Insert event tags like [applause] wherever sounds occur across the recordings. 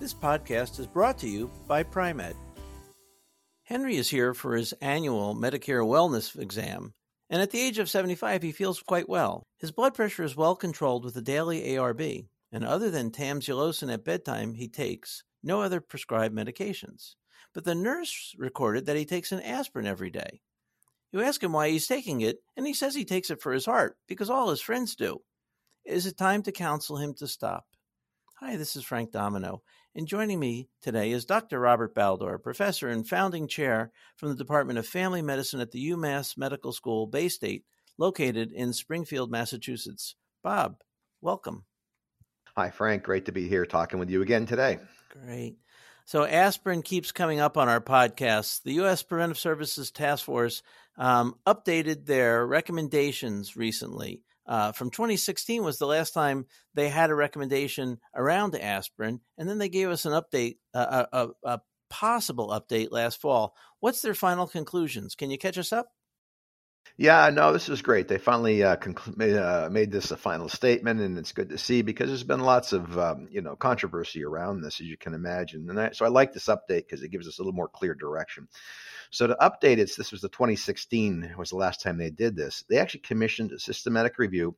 This podcast is brought to you by Pri-Med. Henry is here for his annual Medicare wellness exam, and at the age of 75, he feels quite well. His blood pressure is well controlled with a daily ARB, and other than tamsulosin at bedtime, he takes no other prescribed medications. But the nurse recorded that he takes an aspirin every day. You ask him why he's taking it, and he says he takes it for his heart because all his friends do. Is it time to counsel him to stop? Hi, this is Frank Domino, and joining me today is Dr. Robert Baldor, professor and founding chair from the Department of Family Medicine at the UMass Medical School, Baystate, located in Springfield, Massachusetts. Bob, welcome. Hi, Frank. Great to be here talking with you again today. Great. So, aspirin keeps coming up on our podcast. The U.S. Preventive Services Task Force um, updated their recommendations recently uh, from 2016 was the last time they had a recommendation around aspirin, and then they gave us an update, uh, a, a, possible update last fall. What's their final conclusions? Can you catch us up? Yeah, no, this is great. They finally uh, conclu- uh, made this a final statement, and it's good to see because there's been lots of um, you know controversy around this, as you can imagine. And I, so I like this update because it gives us a little more clear direction. So to update it, this was the 2016 was the last time they did this. They actually commissioned a systematic review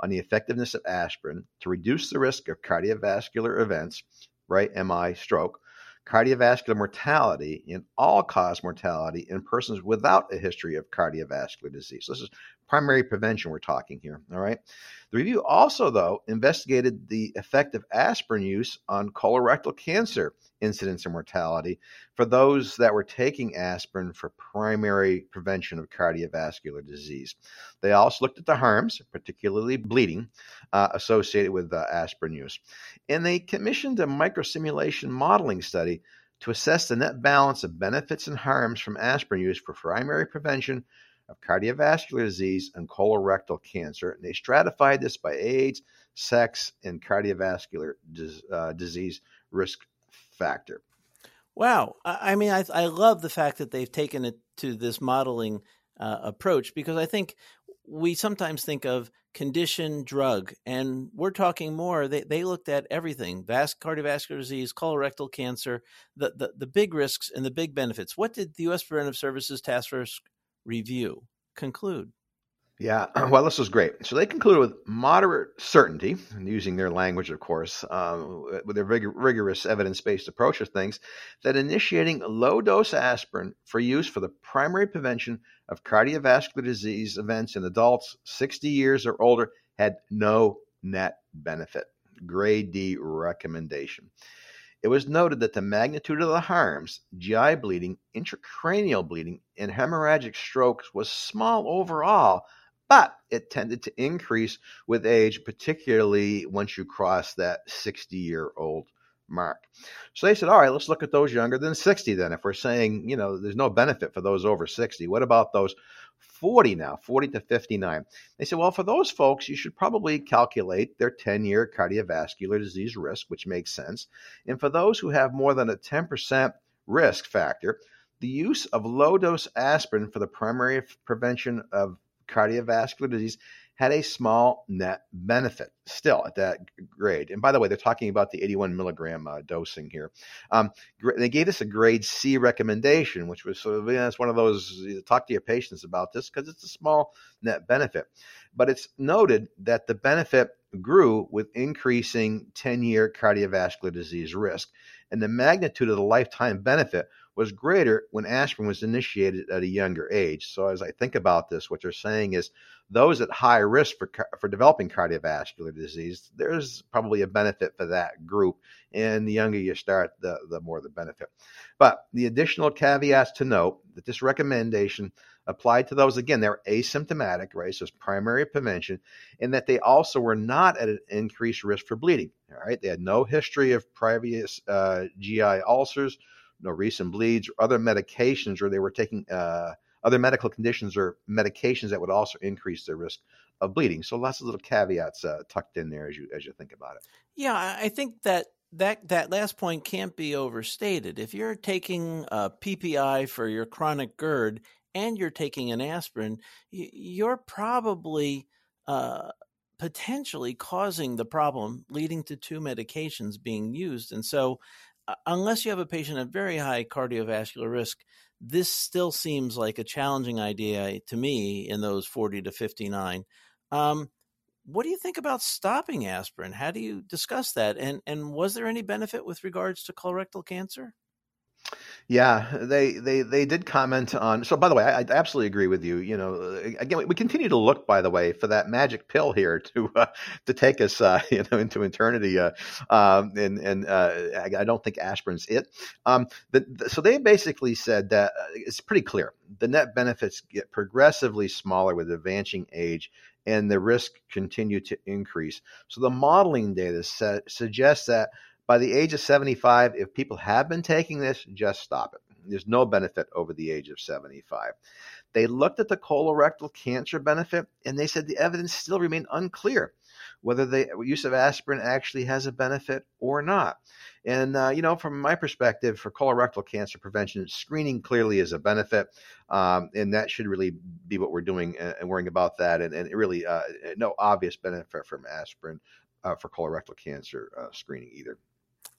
on the effectiveness of aspirin to reduce the risk of cardiovascular events, right, MI, stroke, cardiovascular mortality in all cause mortality in persons without a history of cardiovascular disease. So this is primary prevention we're talking here. All right. The review also, though, investigated the effect of aspirin use on colorectal cancer incidence and mortality for those that were taking aspirin for primary prevention of cardiovascular disease. They also looked at the harms, particularly bleeding, uh, associated with uh, aspirin use. And they commissioned a microsimulation modeling study to assess the net balance of benefits and harms from aspirin use for primary prevention of cardiovascular disease and colorectal cancer. And they stratified this by age, sex, and cardiovascular dis, uh, disease risk factor. Wow. I mean, I, I love the fact that they've taken it to this modeling uh, approach because I think we sometimes think of condition, drug, and we're talking more. They, they looked at everything vas- cardiovascular disease, colorectal cancer, the, the, the big risks and the big benefits. What did the U.S. Preventive Services Task Force review conclude? Yeah, [clears throat] well, this was great. So they concluded with moderate certainty, using their language, of course, um, with their rig- rigorous evidence based approach of things, that initiating low dose aspirin for use for the primary prevention of cardiovascular disease events in adults 60 years or older had no net benefit. Grade D recommendation. It was noted that the magnitude of the harms, GI bleeding, intracranial bleeding, and hemorrhagic strokes was small overall but it tended to increase with age, particularly once you cross that 60 year old mark. So they said, all right, let's look at those younger than 60 then. If we're saying, you know, there's no benefit for those over 60, what about those 40 now, 40 to 59? They said, well, for those folks, you should probably calculate their 10 year cardiovascular disease risk, which makes sense. And for those who have more than a 10% risk factor, the use of low dose aspirin for the primary prevention of cardiovascular disease had a small net benefit still at that grade. And by the way, they're talking about the 81 milligram uh, dosing here. Um, they gave us a grade C recommendation, which was sort of, you know, it's one of those, talk to your patients about this because it's a small net benefit. But it's noted that the benefit grew with increasing 10 year cardiovascular disease risk. And the magnitude of the lifetime benefit was greater when aspirin was initiated at a younger age. So, as I think about this, what they're saying is those at high risk for, for developing cardiovascular disease, there's probably a benefit for that group. And the younger you start, the, the more the benefit. But the additional caveats to note that this recommendation applied to those, again, they're asymptomatic, right? So it's primary prevention, and that they also were not at an increased risk for bleeding, all right? They had no history of previous uh, GI ulcers, no recent bleeds, or other medications, or they were taking uh, other medical conditions or medications that would also increase their risk of bleeding. So lots of little caveats uh, tucked in there as you as you think about it. Yeah, I think that that that last point can't be overstated. If you're taking a PPI for your chronic GERD and you're taking an aspirin, you're probably uh, potentially causing the problem, leading to two medications being used. And so, uh, unless you have a patient at very high cardiovascular risk, this still seems like a challenging idea to me in those 40 to 59. Um, what do you think about stopping aspirin? How do you discuss that? And and was there any benefit with regards to colorectal cancer? Yeah, they they they did comment on. So, by the way, I, I absolutely agree with you. You know, again, we continue to look, by the way, for that magic pill here to uh, to take us, uh, [laughs] you know, into eternity. Uh, um, and and uh, I, I, don't think aspirin's it. Um, the, the, so they basically said that uh, it's pretty clear the net benefits get progressively smaller with advancing age, and the risk continue to increase. So the modeling data suggests that by the age of 75, if people have been taking this, just stop it. There's no benefit over the age of 75. They looked at the colorectal cancer benefit and they said the evidence still remained unclear whether the use of aspirin actually has a benefit or not. And, uh, you know, from my perspective, for colorectal cancer prevention, screening clearly is a benefit. Um, and that should really be what we're doing and worrying about that. And, and really, uh, no obvious benefit from aspirin uh, for colorectal cancer uh, screening either.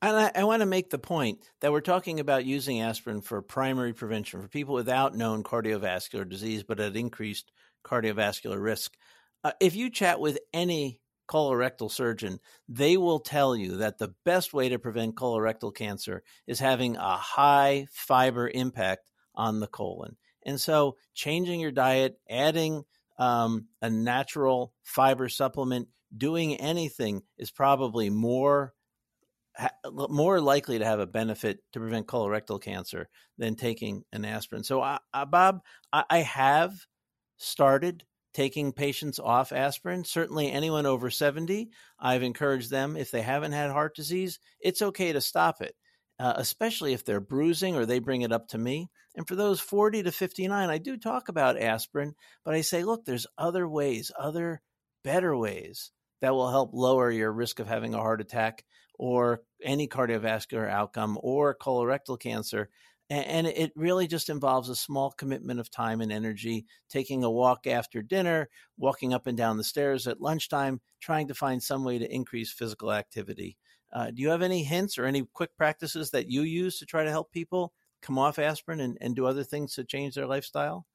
And I, I want to make the point that we're talking about using aspirin for primary prevention for people without known cardiovascular disease, but at increased cardiovascular risk. Uh, if you chat with any colorectal surgeon, they will tell you that the best way to prevent colorectal cancer is having a high fiber impact on the colon. And so, changing your diet, adding um, a natural fiber supplement, doing anything is probably more more likely to have a benefit to prevent colorectal cancer than taking an aspirin. So, uh, uh, Bob, I, I have started taking patients off aspirin. Certainly, anyone over 70, I've encouraged them, if they haven't had heart disease, it's okay to stop it, uh, especially if they're bruising or they bring it up to me. And for those 40 to 59, I do talk about aspirin, but I say, look, there's other ways, other better ways that will help lower your risk of having a heart attack or any cardiovascular outcome or colorectal cancer. And it really just involves a small commitment of time and energy, taking a walk after dinner, walking up and down the stairs at lunchtime, trying to find some way to increase physical activity. Uh, do you have any hints or any quick practices that you use to try to help people come off aspirin and, and do other things to change their lifestyle?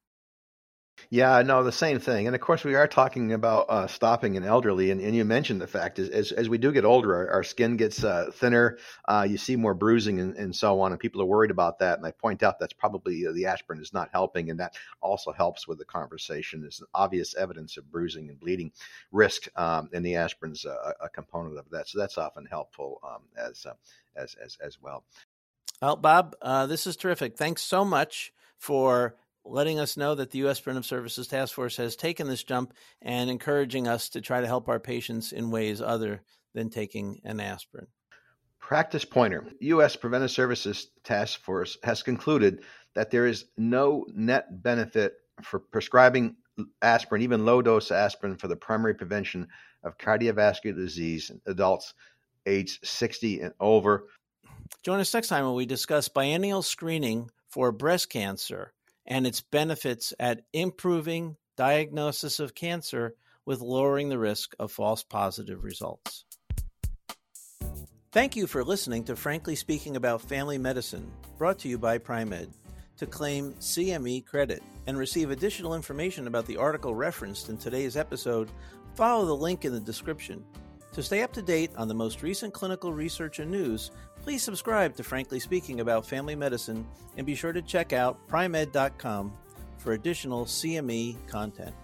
Yeah, no, the same thing. And of course, we are talking about uh, stopping an elderly. And, and you mentioned the fact is, as, as we do get older, our, our skin gets uh, thinner. Uh, you see more bruising and, and so on. And people are worried about that. And I point out that's probably uh, the aspirin is not helping. And that also helps with the conversation. There's obvious evidence of bruising and bleeding risk. Um, and the aspirin's a, a component of that. So that's often helpful um, as, uh, as, as, as well. Well, Bob, uh, this is terrific. Thanks so much for letting us know that the U.S. Preventive Services Task Force has taken this jump and encouraging us to try to help our patients in ways other than taking an aspirin. Practice pointer U.S. Preventive Services Task Force has concluded that there is no net benefit for prescribing aspirin, even low dose aspirin, for the primary prevention of cardiovascular disease in adults aged 60 and over. Join us next time when we discuss biennial screening for breast cancer and its benefits at improving diagnosis of cancer with lowering the risk of false positive results. Thank you for listening to Frankly Speaking About Family Medicine, brought to you by Pri-Med. To claim CME credit and receive additional information about the article referenced in today's episode, follow the link in the description. To stay up to date on the most recent clinical research and news, Please subscribe to Frankly Speaking about Family Medicine and be sure to check out pri-med.com for additional CME content.